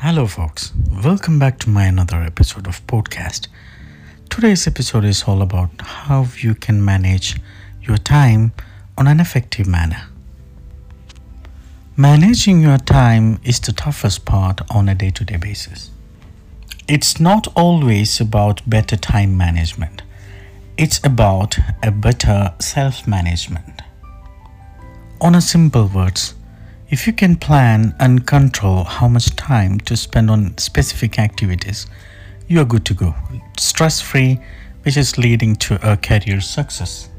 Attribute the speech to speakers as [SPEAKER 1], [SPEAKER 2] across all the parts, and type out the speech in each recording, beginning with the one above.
[SPEAKER 1] Hello, folks. Welcome back to my another episode of podcast. Today's episode is all about how you can manage your time on an effective manner. Managing your time is the toughest part on a day to day basis. It's not always about better time management, it's about a better self management. On a simple words, if you can plan and control how much time to spend on specific activities, you are good to go. Stress free, which is leading to a career success.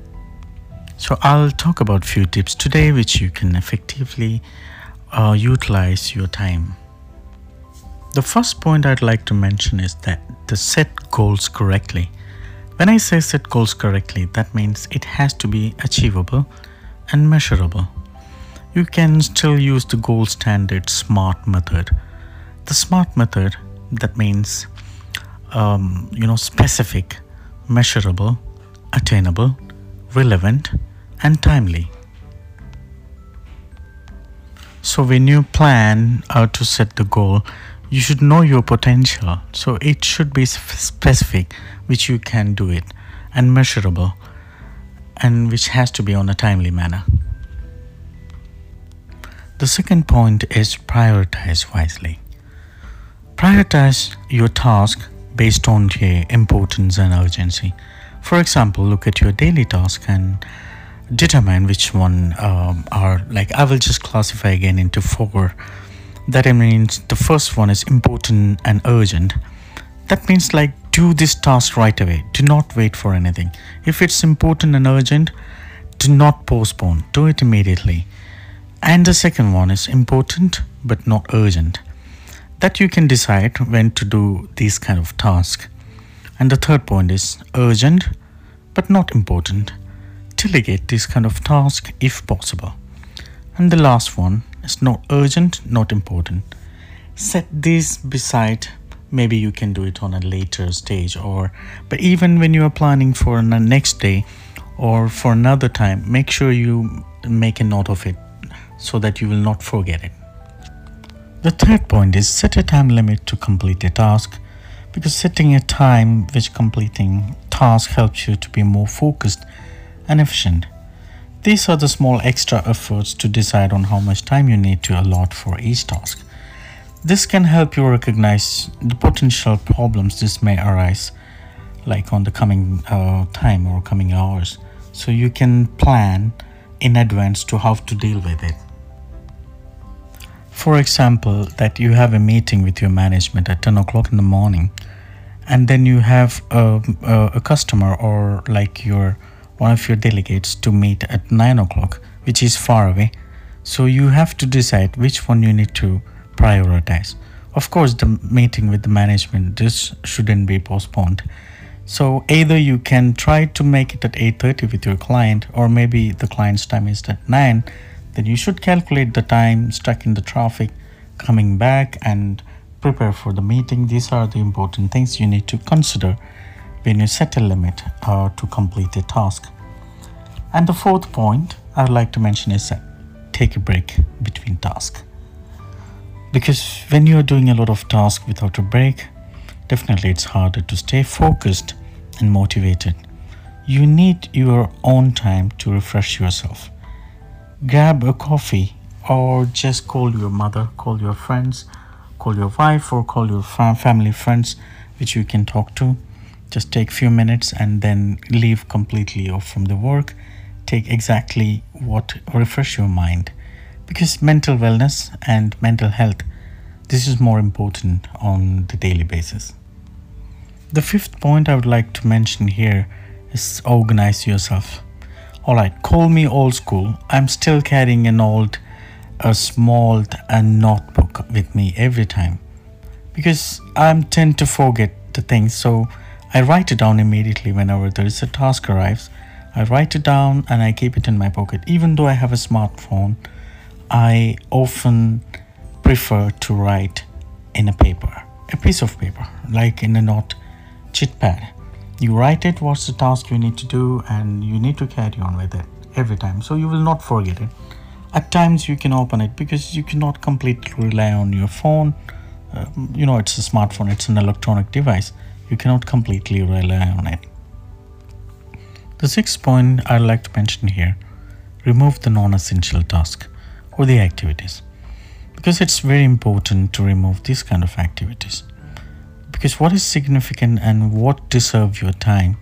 [SPEAKER 1] So, I'll talk about few tips today which you can effectively uh, utilize your time. The first point I'd like to mention is that to set goals correctly. When I say set goals correctly, that means it has to be achievable and measurable you can still use the gold standard SMART method. The SMART method that means um, you know specific, measurable, attainable, relevant, and timely. So when you plan how to set the goal, you should know your potential. So it should be specific, which you can do it, and measurable, and which has to be on a timely manner. The second point is prioritize wisely. Prioritize your task based on their importance and urgency. For example, look at your daily task and determine which one um, are like I will just classify again into four. That means the first one is important and urgent. That means like do this task right away. Do not wait for anything. If it's important and urgent, do not postpone. Do it immediately. And the second one is important but not urgent. That you can decide when to do these kind of tasks. And the third point is urgent but not important. Delegate this kind of task if possible. And the last one is not urgent, not important. Set this beside maybe you can do it on a later stage or but even when you are planning for the next day or for another time make sure you make a note of it so that you will not forget it. The third point is set a time limit to complete a task because setting a time which completing task helps you to be more focused and efficient. These are the small extra efforts to decide on how much time you need to allot for each task. This can help you recognize the potential problems this may arise like on the coming uh, time or coming hours so you can plan in advance to how to deal with it. For example, that you have a meeting with your management at 10 o'clock in the morning, and then you have a, a, a customer or like your one of your delegates to meet at 9 o'clock, which is far away. So you have to decide which one you need to prioritize. Of course, the meeting with the management this shouldn't be postponed. So either you can try to make it at 8:30 with your client, or maybe the client's time is at 9 then you should calculate the time stuck in the traffic coming back and prepare for the meeting. These are the important things you need to consider when you set a limit uh, to complete a task. And the fourth point i'd like to mention is that take a break between tasks. Because when you're doing a lot of tasks without a break definitely it's harder to stay focused and motivated. You need your own time to refresh yourself grab a coffee or just call your mother, call your friends, call your wife or call your family friends which you can talk to. Just take few minutes and then leave completely off from the work. Take exactly what refresh your mind because mental wellness and mental health this is more important on the daily basis. The fifth point I would like to mention here is organize yourself Alright, call me old school. I'm still carrying an old, a small a notebook with me every time because I tend to forget the things. So I write it down immediately whenever there is a task arrives. I write it down and I keep it in my pocket. Even though I have a smartphone, I often prefer to write in a paper, a piece of paper, like in a note chit pad you write it what's the task you need to do and you need to carry on with it every time. So you will not forget it. At times you can open it because you cannot completely rely on your phone. Uh, you know it's a smartphone it's an electronic device. You cannot completely rely on it. The sixth point i'd like to mention here remove the non-essential task or the activities. Because it's very important to remove these kind of activities because what is significant and what deserve your time?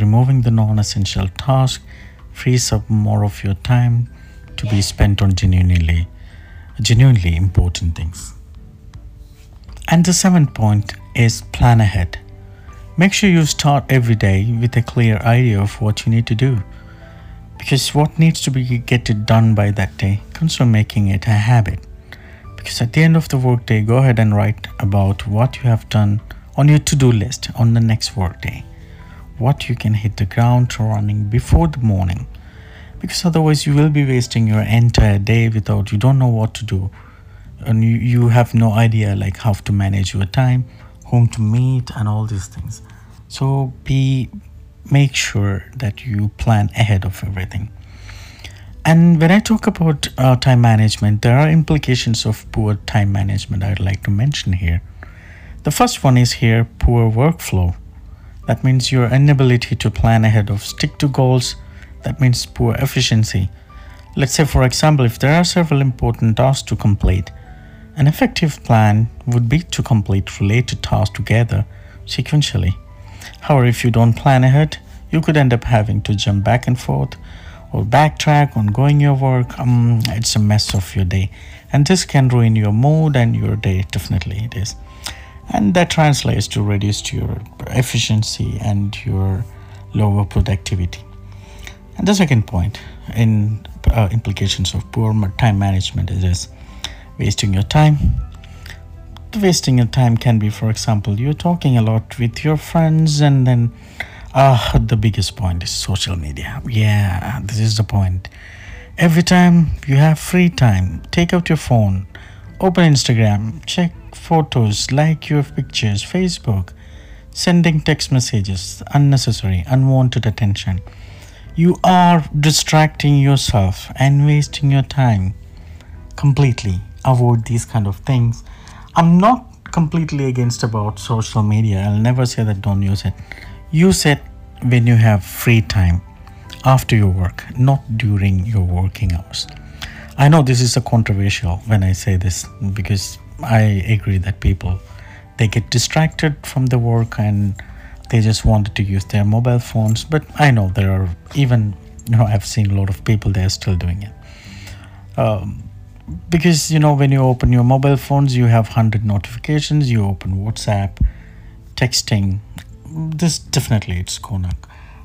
[SPEAKER 1] Removing the non-essential task frees up more of your time to be spent on genuinely genuinely important things. And the seventh point is plan ahead. Make sure you start every day with a clear idea of what you need to do. Because what needs to be get it done by that day comes from making it a habit because at the end of the workday go ahead and write about what you have done on your to-do list on the next workday. What you can hit the ground running before the morning. Because otherwise you will be wasting your entire day without you don't know what to do. And you, you have no idea like how to manage your time whom to meet and all these things. So be make sure that you plan ahead of everything and when i talk about uh, time management there are implications of poor time management i'd like to mention here. The first one is here poor workflow. That means your inability to plan ahead of stick to goals. That means poor efficiency. Let's say for example if there are several important tasks to complete an effective plan would be to complete related tasks together sequentially. However if you don't plan ahead you could end up having to jump back and forth or backtrack on going your work um, it's a mess of your day. And this can ruin your mood and your day definitely it is. And that translates to reduced your efficiency and your lower productivity. And the second point in uh, implications of poor time management is this wasting your time. The wasting your time can be for example you're talking a lot with your friends and then uh, the biggest point is social media yeah this is the point every time you have free time take out your phone open instagram check photos, like your pictures, Facebook, sending text messages, unnecessary, unwanted attention. You are distracting yourself and wasting your time completely. Avoid these kind of things. I'm not completely against about social media. I'll never say that don't use it. Use it when you have free time after your work, not during your working hours. I know this is a controversial when I say this because I agree that people they get distracted from the work and they just wanted to use their mobile phones. But I know there are even you know I've seen a lot of people they are still doing it. Um, because you know when you open your mobile phones you have 100 notifications you open whatsapp texting this definitely it's gonna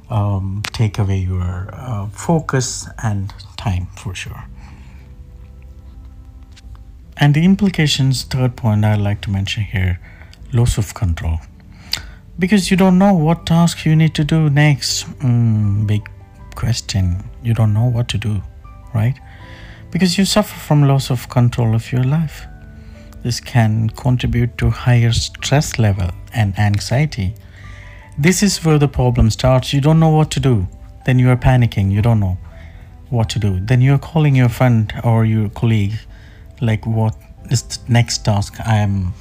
[SPEAKER 1] um, take away your uh, focus and time for sure and the implications, third point I'd like to mention here loss of control. Because you don't know what task you need to do next. Mm, big question. You don't know what to do, right? Because you suffer from loss of control of your life. This can contribute to higher stress level and anxiety. This is where the problem starts. You don't know what to do. Then you are panicking. You don't know what to do. Then you're calling your friend or your colleague like what is the next task I am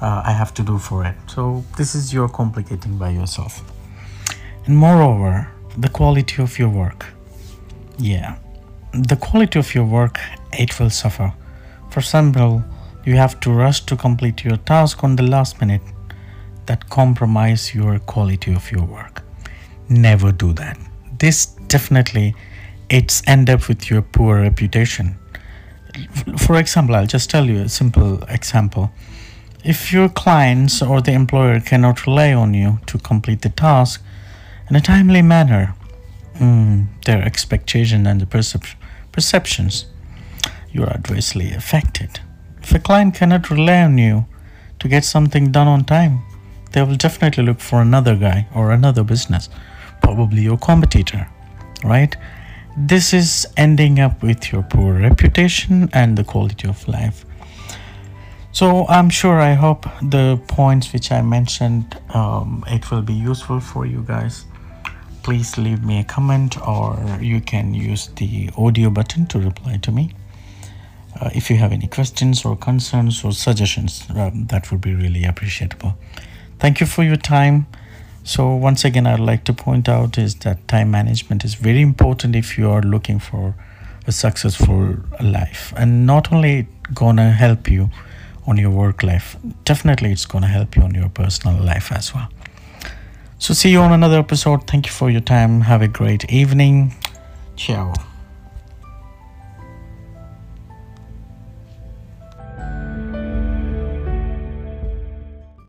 [SPEAKER 1] uh, I have to do for it. So this is your complicating by yourself. And moreover, the quality of your work. Yeah, the quality of your work it will suffer. For example, you have to rush to complete your task on the last minute that compromise your quality of your work. Never do that. This definitely it's end up with your poor reputation for example, I'll just tell you a simple example. If your clients or the employer cannot rely on you to complete the task in a timely manner, mm, their expectation and the percep- perceptions, you are adversely affected. If a client cannot rely on you to get something done on time, they will definitely look for another guy or another business, probably your competitor, right? this is ending up with your poor reputation and the quality of life so i'm sure i hope the points which i mentioned um, it will be useful for you guys please leave me a comment or you can use the audio button to reply to me. Uh, if you have any questions or concerns or suggestions, um, that would be really appreciable. Thank you for your time. So once again, I'd like to point out is that time management is very important if you are looking for a successful life, and not only gonna help you on your work life, definitely it's gonna help you on your personal life as well. So see you on another episode. Thank you for your time. Have a great evening. Ciao.